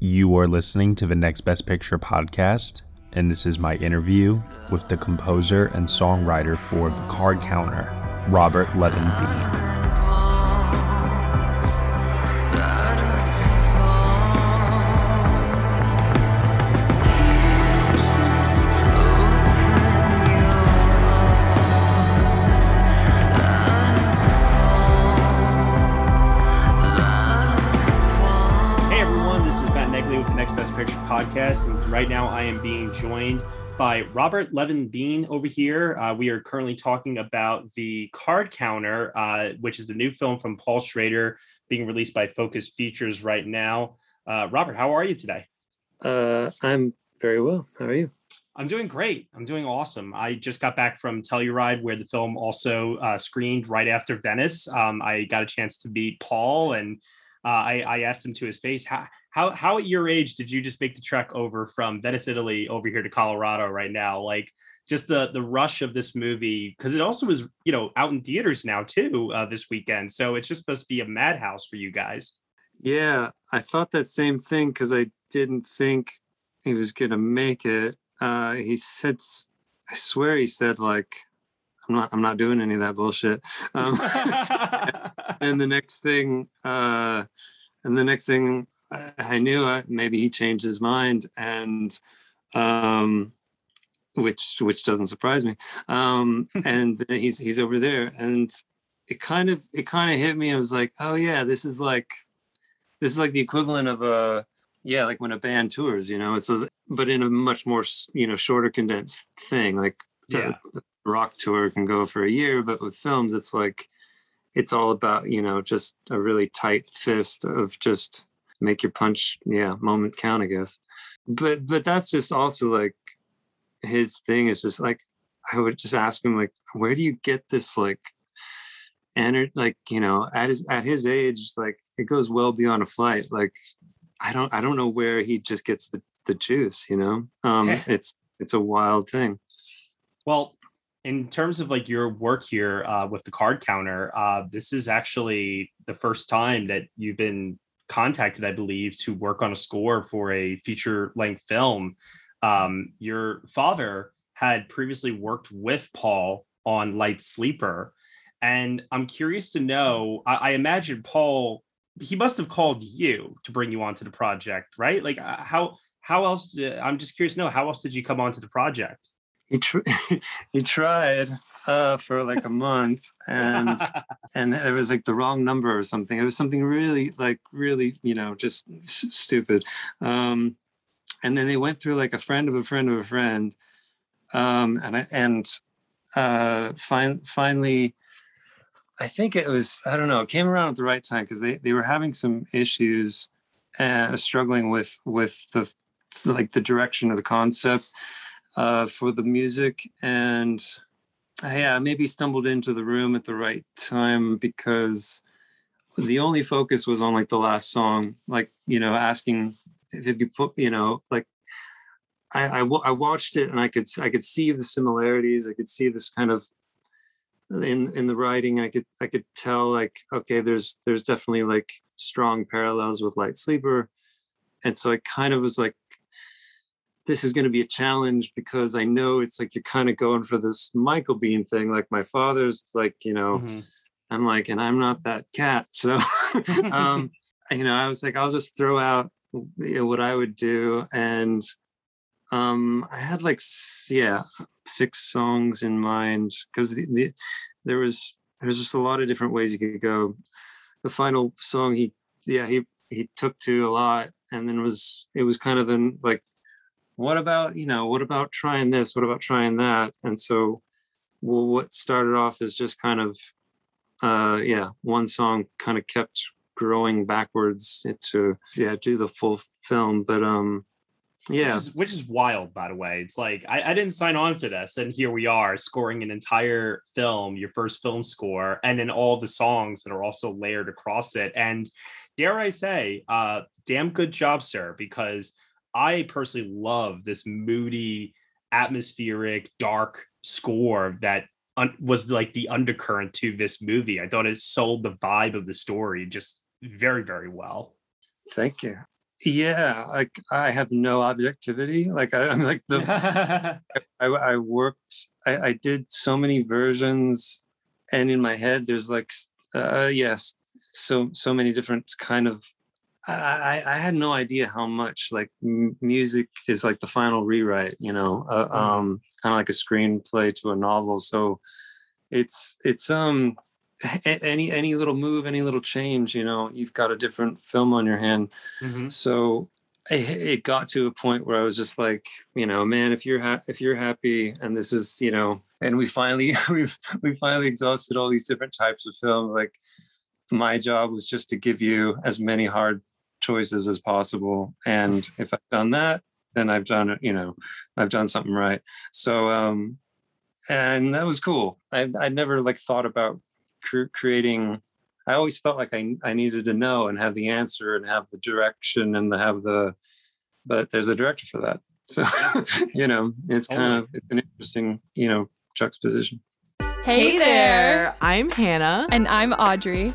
You are listening to the Next Best Picture podcast, and this is my interview with the composer and songwriter for The Card Counter, Robert Levon joined by Robert Levon Been over here. Uh, we are currently talking about the Card Counter, uh, which is the new film from Paul Schrader being released by Focus Features right now. Uh, Robert, how are you today? Uh, I'm very well. How are you? I'm doing great. I'm doing awesome. I just got back from Telluride, where the film also uh, screened right after Venice. Um, I got a chance to meet Paul, and uh, I, I, asked him to his face, how, how how at your age did you just make the trek over from Venice, Italy, over here to Colorado right now? Like just the the rush of this movie because it also is you know out in theaters now too uh, this weekend, so it's just supposed to be a madhouse for you guys. Yeah, I thought that same thing because I didn't think he was gonna make it. Uh, he said, I swear he said like I'm not I'm not doing any of that bullshit. Um, and the next thing, uh, and the next thing I knew uh, maybe he changed his mind, and um, which which doesn't surprise me. Um, and he's he's over there, and it kind of it kind of hit me. I was like, oh yeah, this is like this is like the equivalent of a yeah, like when a band tours, you know. It's a, but in a much more you know shorter condensed thing. Like yeah. the rock tour can go for a year, but with films, it's like it's all about you know just a really tight fist of just make your punch yeah moment count i guess. But but that's just also like his thing is just like i would just ask him like where do you get this like and like you know at his at his age like it goes well beyond a flight like i don't i don't know where he just gets the the juice you know? Um it's it's a wild thing. Well in terms of like your work here uh, with the card counter uh, this is actually the first time that you've been contacted, I believe, to work on a score for a feature length film. Um, your father had previously worked with Paul on Light Sleeper. And I'm curious to know, I, I imagine Paul, he must have called you to bring you onto the project, right? Like uh, how, how else, did, I'm just curious to know, how else did you come onto the project? He, tr- he tried uh, for like a month, and and it was like the wrong number or something. It was something really like really you know just s- stupid. Um, and then they went through like a friend of a friend of a friend, um, and I, and uh, fin- finally. I think it was I don't know. It came around at the right time because they they were having some issues, uh, struggling with with the like the direction of the concept uh, for the music, and yeah, maybe stumbled into the room at the right time because the only focus was on like the last song, like you know, asking if you put, you know, like I, I, I watched it and I could I could see the similarities. I could see this kind of in in the writing. I could I could tell like okay, there's there's definitely like strong parallels with Light Sleeper, and so I kind of was like this is going to be a challenge because I know it's like you're kind of going for this Michael Been thing. Like my father's like, you know, mm-hmm. I'm like, and I'm not that cat. So, um, you know, I was like, I'll just throw out what I would do. And um, I had like, yeah, six songs in mind because the, the, there was, there's just a lot of different ways you could go. The final song, he, yeah, he, he took to a lot and then was, it was kind of in like what about you know what about trying this? What about trying that? And so well, what started off as just kind of uh yeah one song kind of kept growing backwards to yeah do the full film but um yeah. which is, which is, wild by the way. It's like I, I didn't sign on for this and here we are scoring an entire film your first film score and then all the songs that are also layered across it. And dare i say uh damn good job sir because I personally love this moody, atmospheric, dark score that un- was like the undercurrent to this movie. I thought it sold the vibe of the story just very, very well. Thank you. yeah like i have no objectivity like I, am like the I, I worked I, I did so many versions and in my head there's like uh yes so so many different kind of I, I had no idea how much like m- music is like the final rewrite, you know, uh, mm-hmm. um, kind of like a screenplay to a novel. So it's it's um any any little move, any little change, you know, you've got a different film on your hand. Mm-hmm. So it, it, got to a point where I was just like, you know, man, if you're ha- if you're happy, and this is, you know, and we finally we we finally exhausted all these different types of films. Like my job was just to give you as many hard choices as possible, and if I've done that, then I've done it. You know, I've done something right. So um, and that was cool. I I never like thought about cre- creating I always felt like I, I needed to know and have the answer and have the direction and have the, but there's a director for that. So, you know, it's kind of it's an interesting, you know, juxtaposition. Hey, hey there. I'm Hannah. And I'm Audrey.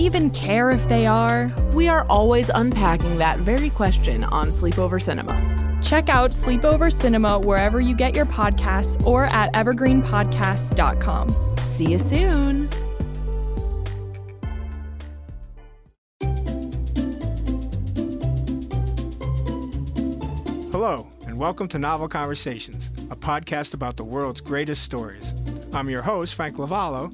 even care if they are? We are always unpacking that very question on Sleepover Cinema. Check out Sleepover Cinema wherever you get your podcasts or at evergreenpodcasts.com. See you soon. Hello, and welcome to Novel Conversations, a podcast about the world's greatest stories. I'm your host, Frank Lavallo,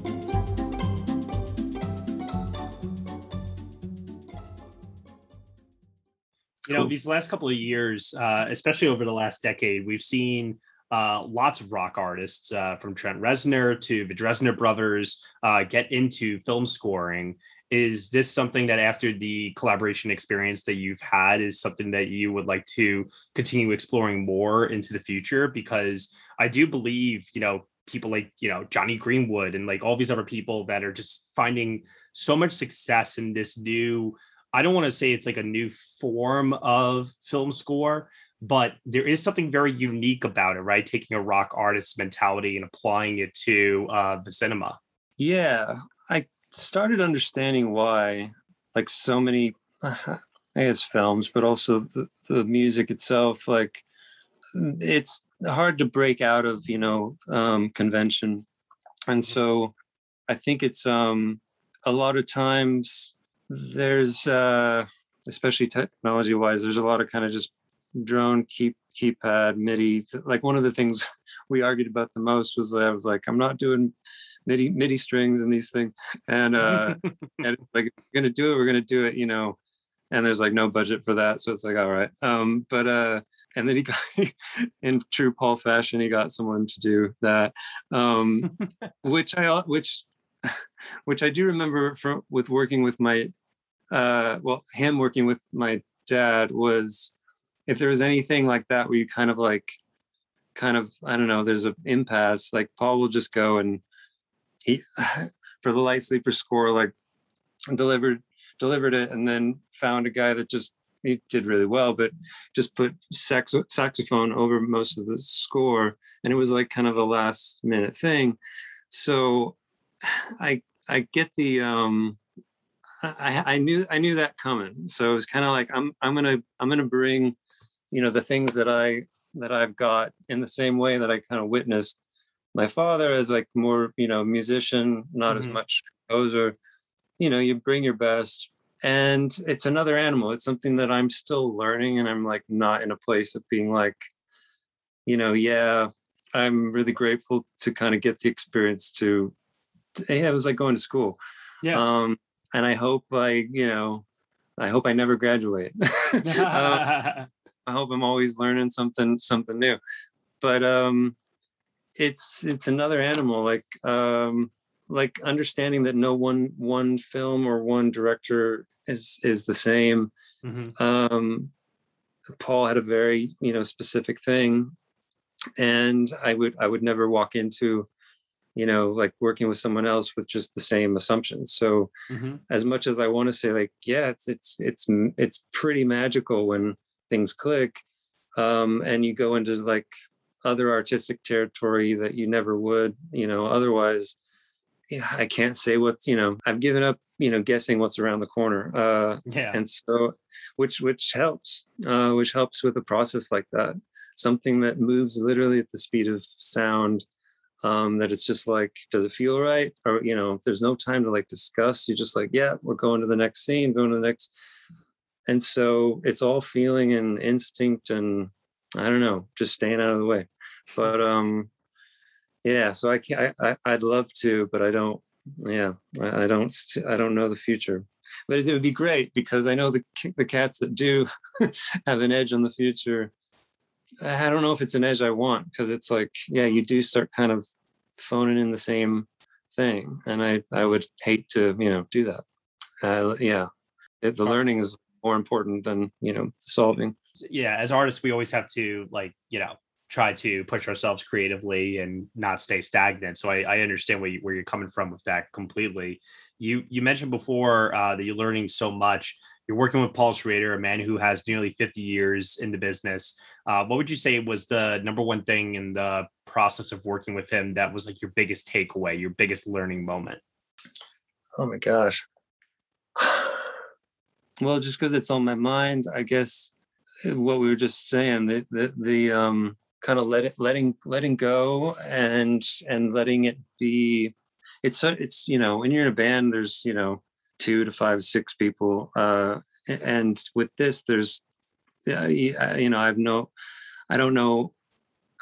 You know, these last couple of years, uh, especially over the last decade, we've seen uh, lots of rock artists uh, from Trent Reznor to the Dessner brothers uh, get into film scoring. Is this something that after the collaboration experience that you've had is something that you would like to continue exploring more into the future? Because i do believe you know people like you know Jonny Greenwood and like all these other people that are just finding so much success in this new i don't want to say it's like a new form of film score but there is something very unique about it right? Taking a rock artist's mentality and applying it to uh, the cinema. Yeah i started understanding why, like so many, I guess films, but also the, the music itself, like it's hard to break out of you know um, convention, and so I think it's um, a lot of times there's uh, especially technology wise, there's a lot of kind of just drone keep keypad MIDI. Like one of the things we argued about the most was that I was like, I'm not doing MIDI MIDI strings and these things. And uh and like we're gonna do it, we're gonna do it, you know. And there's like no budget for that. So it's like, all right. Um, but uh and then he got in true Paul fashion, he got someone to do that. Um which I which which I do remember from with working with my uh well him working with my dad was if there was anything like that where you kind of like kind of I don't know, there's an impasse, like Paul will just go and he for the light sleeper score like delivered delivered it and then found a guy that just he did really well but just put sax- saxophone over most of the score and it was like kind of a last minute thing. So i i get the um I, I knew I knew that coming. So it was kind of like I'm I'm gonna I'm gonna bring, you know, the things that I that I've got in the same way that I kind of witnessed my father as like more you know musician not mm-hmm. as much composer you know you bring your best and it's another animal it's something that i'm still learning and i'm like not in a place of being like you know yeah i'm really grateful to kind of get the experience to, to yeah it was like going to school Yeah. um and i hope i you know i hope i never graduate Um, I hope I'm always learning something something new. But um it's it's another animal like um like understanding that no one one film or one director is is the same. Mhm. Um Paul had a very, you know, specific thing and I would I would never walk into you know like working with someone else with just the same assumptions. So Mhm. as much as I want to say like, yeah, it's it's it's it's pretty magical when things click, um, and you go into like other artistic territory that you never would, you know, otherwise. Yeah, I can't say what's you know. I've given up, you know, guessing what's around the corner, uh, Yeah. and so which which helps, uh, which helps with a process like that. Something that moves literally at the speed of sound um that it's just like does it feel right? Or you know there's no time to like discuss. You're just like yeah we're going to the next scene going to the next and so it's all feeling and instinct and i don't know just staying out of the way. But um yeah so i can't i, I i'd love to but i don't yeah I, I don't i don't know the future. But it would be great because i know the the cats that do have an edge on the future I don't know if it's an edge I want because it's like, yeah, you do start kind of phoning in the same thing, and I I would hate to you know do that. Uh, yeah, it, the learning is more important than you know solving. yeah as artists we always have to like you know try to push ourselves creatively and not stay stagnant so i, I understand where, you, where you're coming from with that completely you you mentioned before uh, that you're learning so much you're working with paul schrader a man who has nearly 50 years in the business uh, what would you say was the number one thing in the process of working with him that was like your biggest takeaway your biggest learning moment Oh my gosh. Well, just because it's on my mind, I guess uh, what we were just saying, the the, the um kind of let it letting letting go and and letting it be it's it's you know when you're in a band there's you know two to five six people uh and with this there's you know i've no i don't know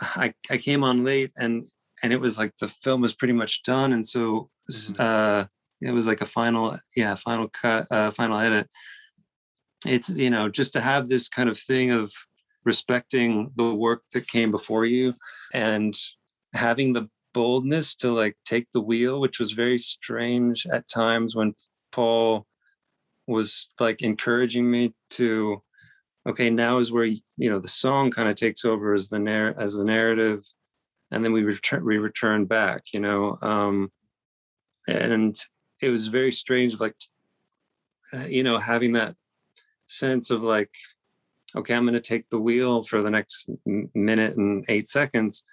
i i came on late and and it was like the film was pretty much done. And so uh it was like a final yeah final cut uh final edit. It's you know just to have this kind of thing of respecting the work that came before you and having the boldness to like take the wheel which was very strange at times when paul was like encouraging me to okay now is where you know the song kind of takes over as the narr- as the narrative and then we return we return back you know um and it was very strange like uh, you know having that sense of like okay i'm going to take the wheel for the next minute and 8 seconds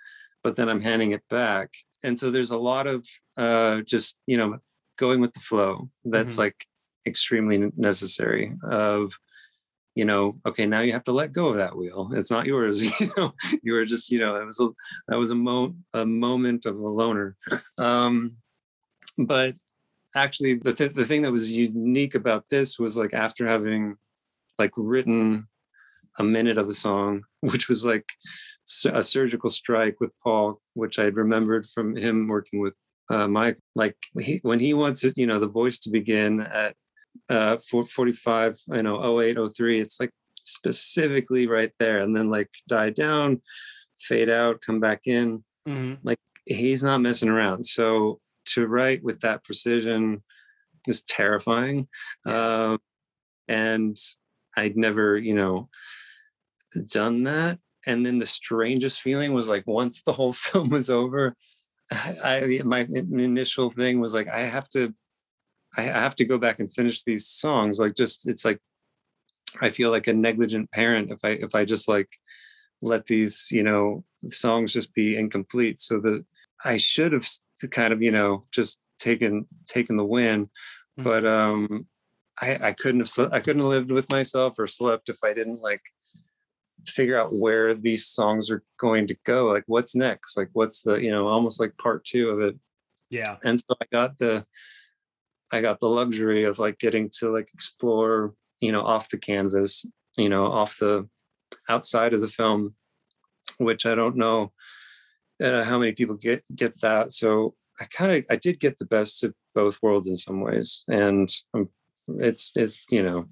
but then i'm handing it back. And so there's a lot of uh just you know going with the flow that's Mhm. like extremely necessary of you know okay now you have to let go of that wheel. It's not yours you know. You were just you know it was a that was a mo a moment of a loner. Um but actually the, th- the thing that was unique about this was like after having like written a minute of the song which was like a surgical strike with paul which i had remembered from him working with uh mike like he, when he wants it you know the voice to begin at uh 4- 45 you know 08 03 it's like specifically right there and then like die down fade out come back in Like he's not messing around. So to write with that precision is terrifying. Uh, and I'd never, you know, done that. And then the strangest feeling was like once the whole film was over, I, I my initial thing was like I have to, I have to go back and finish these songs. Like just it's like I feel like a negligent parent if I if I just like let these you know songs just be incomplete. So that I should have s- kind of you know just taken taken the win, Mhm. but um I I couldn't have I couldn't have lived with myself or slept if I didn't like figure out where these songs are going to go like what's next like what's the you know almost like part two of it Yeah. and so i got the I got the luxury of like getting to like explore, you know, off the canvas, you know, off the outside of the film, which I don't know uh, how many people get get that. So I kind of I did get the best of both worlds in some ways, and um, it's it's you know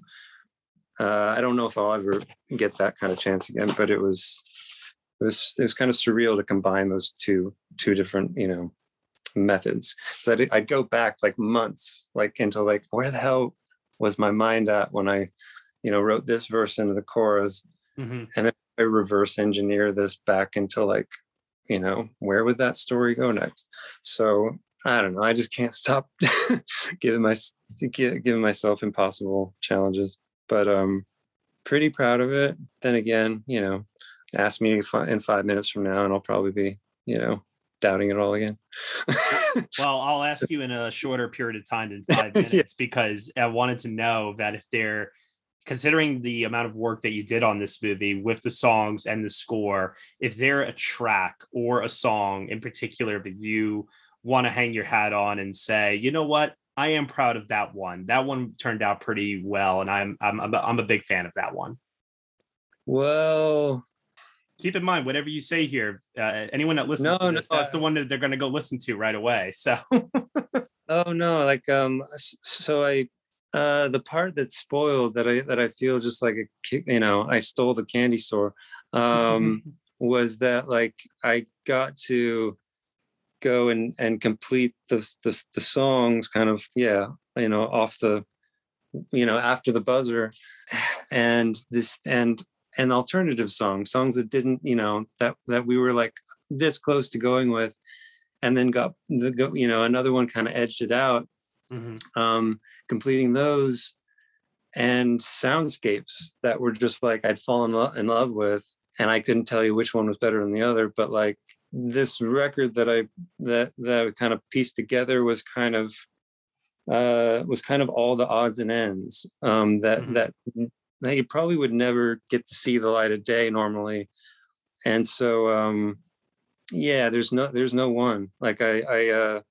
uh, I don't know if I'll ever get that kind of chance again, but it was it was it was kind of surreal to combine those two two different you know methods. So I'd, I'd go back like months, like into like where the hell was my mind at when I you know wrote this verse into the chorus, Mhm. and then I reverse engineer this back into like you know where would that story go next? So I don't know. I just can't stop giving my giving myself impossible challenges but um pretty proud of it. Then again you know ask me in five minutes from now and i'll probably be you know doubting it all again. Well, I'll ask you in a shorter period of time than five Yeah. minutes because I wanted to know that if they're considering the amount of work that you did on this movie with the songs and the score, if there a track or a song in particular that you want to hang your hat on and say, you know what, I am proud of that one. That one turned out pretty well, and I'm I'm I'm a, I'm a big fan of that one. well Keep in mind, whatever you say here, uh, anyone that listens No, to no, this, that's the one that they're going to go listen to right away. So. oh no like um so i uh the part that's spoiled that i that i feel just like a you know i stole the candy store um was that like I got to go and and complete the the, the songs kind of yeah you know off the you know after the buzzer and this and an alternative song songs that didn't you know that that we were like this close to going with and then got the go you know another one kind of edged it out Mhm. um, completing those and soundscapes that were just like I'd fallen in love with, and I couldn't tell you which one was better than the other. But like this record that I that that I kind of pieced together was kind of uh, was kind of all the odds and ends um, that Mhm. that that you probably would never get to see the light of day normally, and so um, yeah, there's no there's no one. Like I I uh,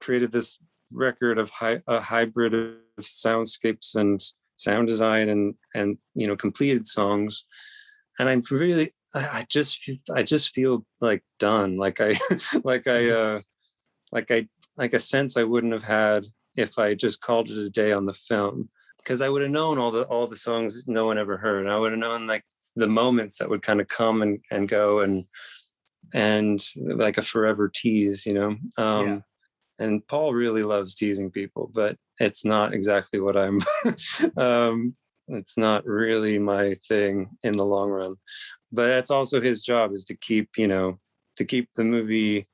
created this record of hy- a hybrid of soundscapes and sound design and and you know completed songs. And i'm really i, I just feel- i just feel like done like i like i uh like i like a sense i wouldn't have had if i just called it a day on the film because i would have known all the all the songs no one ever heard i would have known like the moments that would kind of come and and go and and like a forever tease you know um Yeah. and Paul really loves teasing people, but it's not exactly what I'm. um, it's not really my thing in the long run, but that's also his job is to keep you know to keep the movie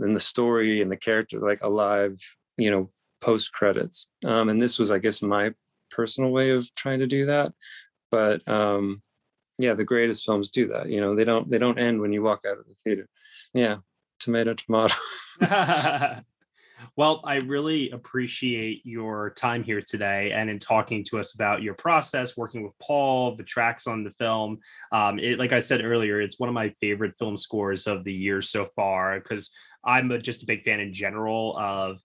and the story and the character like alive, you know, post credits. Um, and this was, I guess, my personal way of trying to do that. But um, yeah, the greatest films do that. You know, they don't they don't end when you walk out of the theater. Yeah, tomato tomato. well, I really appreciate your time here today and in talking to us about your process, working with Paul, the tracks on the film. Um, it, like I said earlier, it's one of my favorite film scores of the year so far because I'm a, just a big fan in general of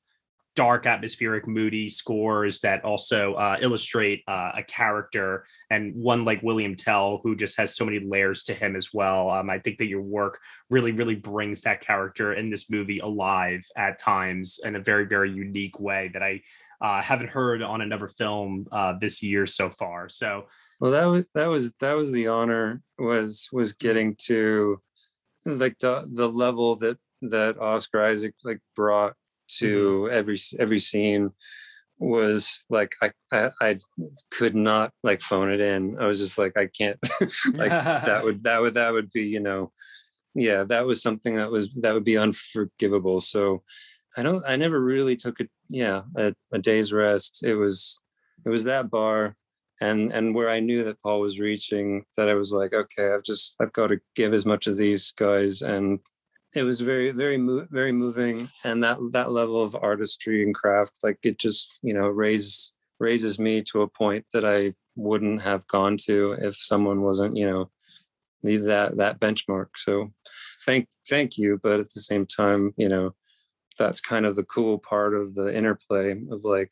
dark, atmospheric, moody scores that also uh, illustrate uh, a character and one like William Tell, who just has so many layers to him as well. Um, I think that your work really, really brings that character in this movie alive at times in a very, very unique way that I uh, haven't heard on another film uh, this year so far. So, Well, that was that was that was the honor was was getting to like the the level that that Oscar Isaac like brought Mm-hmm. to every every scene was like I, I I could not like phone it in. I was just like I can't like that would that would that would be you know yeah that was something that was that would be unforgivable. So I don't I never really took it yeah a, a day's rest. It was it was that bar and and where I knew that Paul was reaching, that I was like, okay, I've just I've got to give as much as these guys, and it was very very mo- very moving, and that that level of artistry and craft, like it just you know raises raises me to a point that I wouldn't have gone to if someone wasn't you know that that benchmark. So thank thank you, but at the same time, you know, that's kind of the cool part of the interplay of like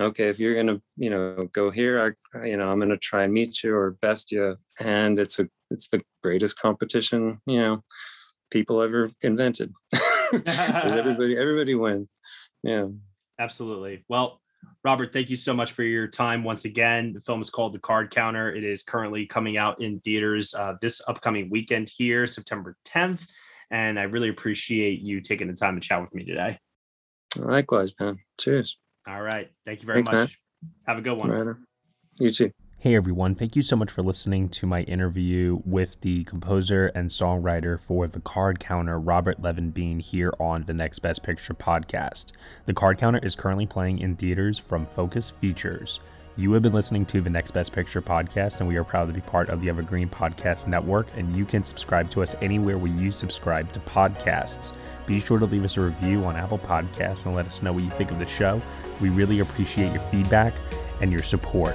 okay if you're gonna you know go here i you know i'm gonna try and meet you or best you and it's a it's the greatest competition you know people ever invented because everybody everybody wins yeah Absolutely. Well, Robert, thank you so much for your time once again. The film is called The Card Counter. It is currently coming out in theaters uh, this upcoming weekend here, September 10th. And I really appreciate you taking the time to chat with me today. likewise man cheers All right. Thank you very Thanks, much. Have a good one. Right. you too Hey everyone, thank you so much for listening to my interview with the composer and songwriter for The Card Counter, Robert Levon Been, here on the Next Best Picture podcast. The Card Counter is currently playing in theaters from Focus Features. You have been listening to the Next Best Picture podcast, and we are proud to be part of the Evergreen Podcast Network. And you can subscribe to us anywhere where you subscribe to podcasts. Be sure to leave us a review on Apple Podcasts and let us know what you think of the show. We really appreciate your feedback and your support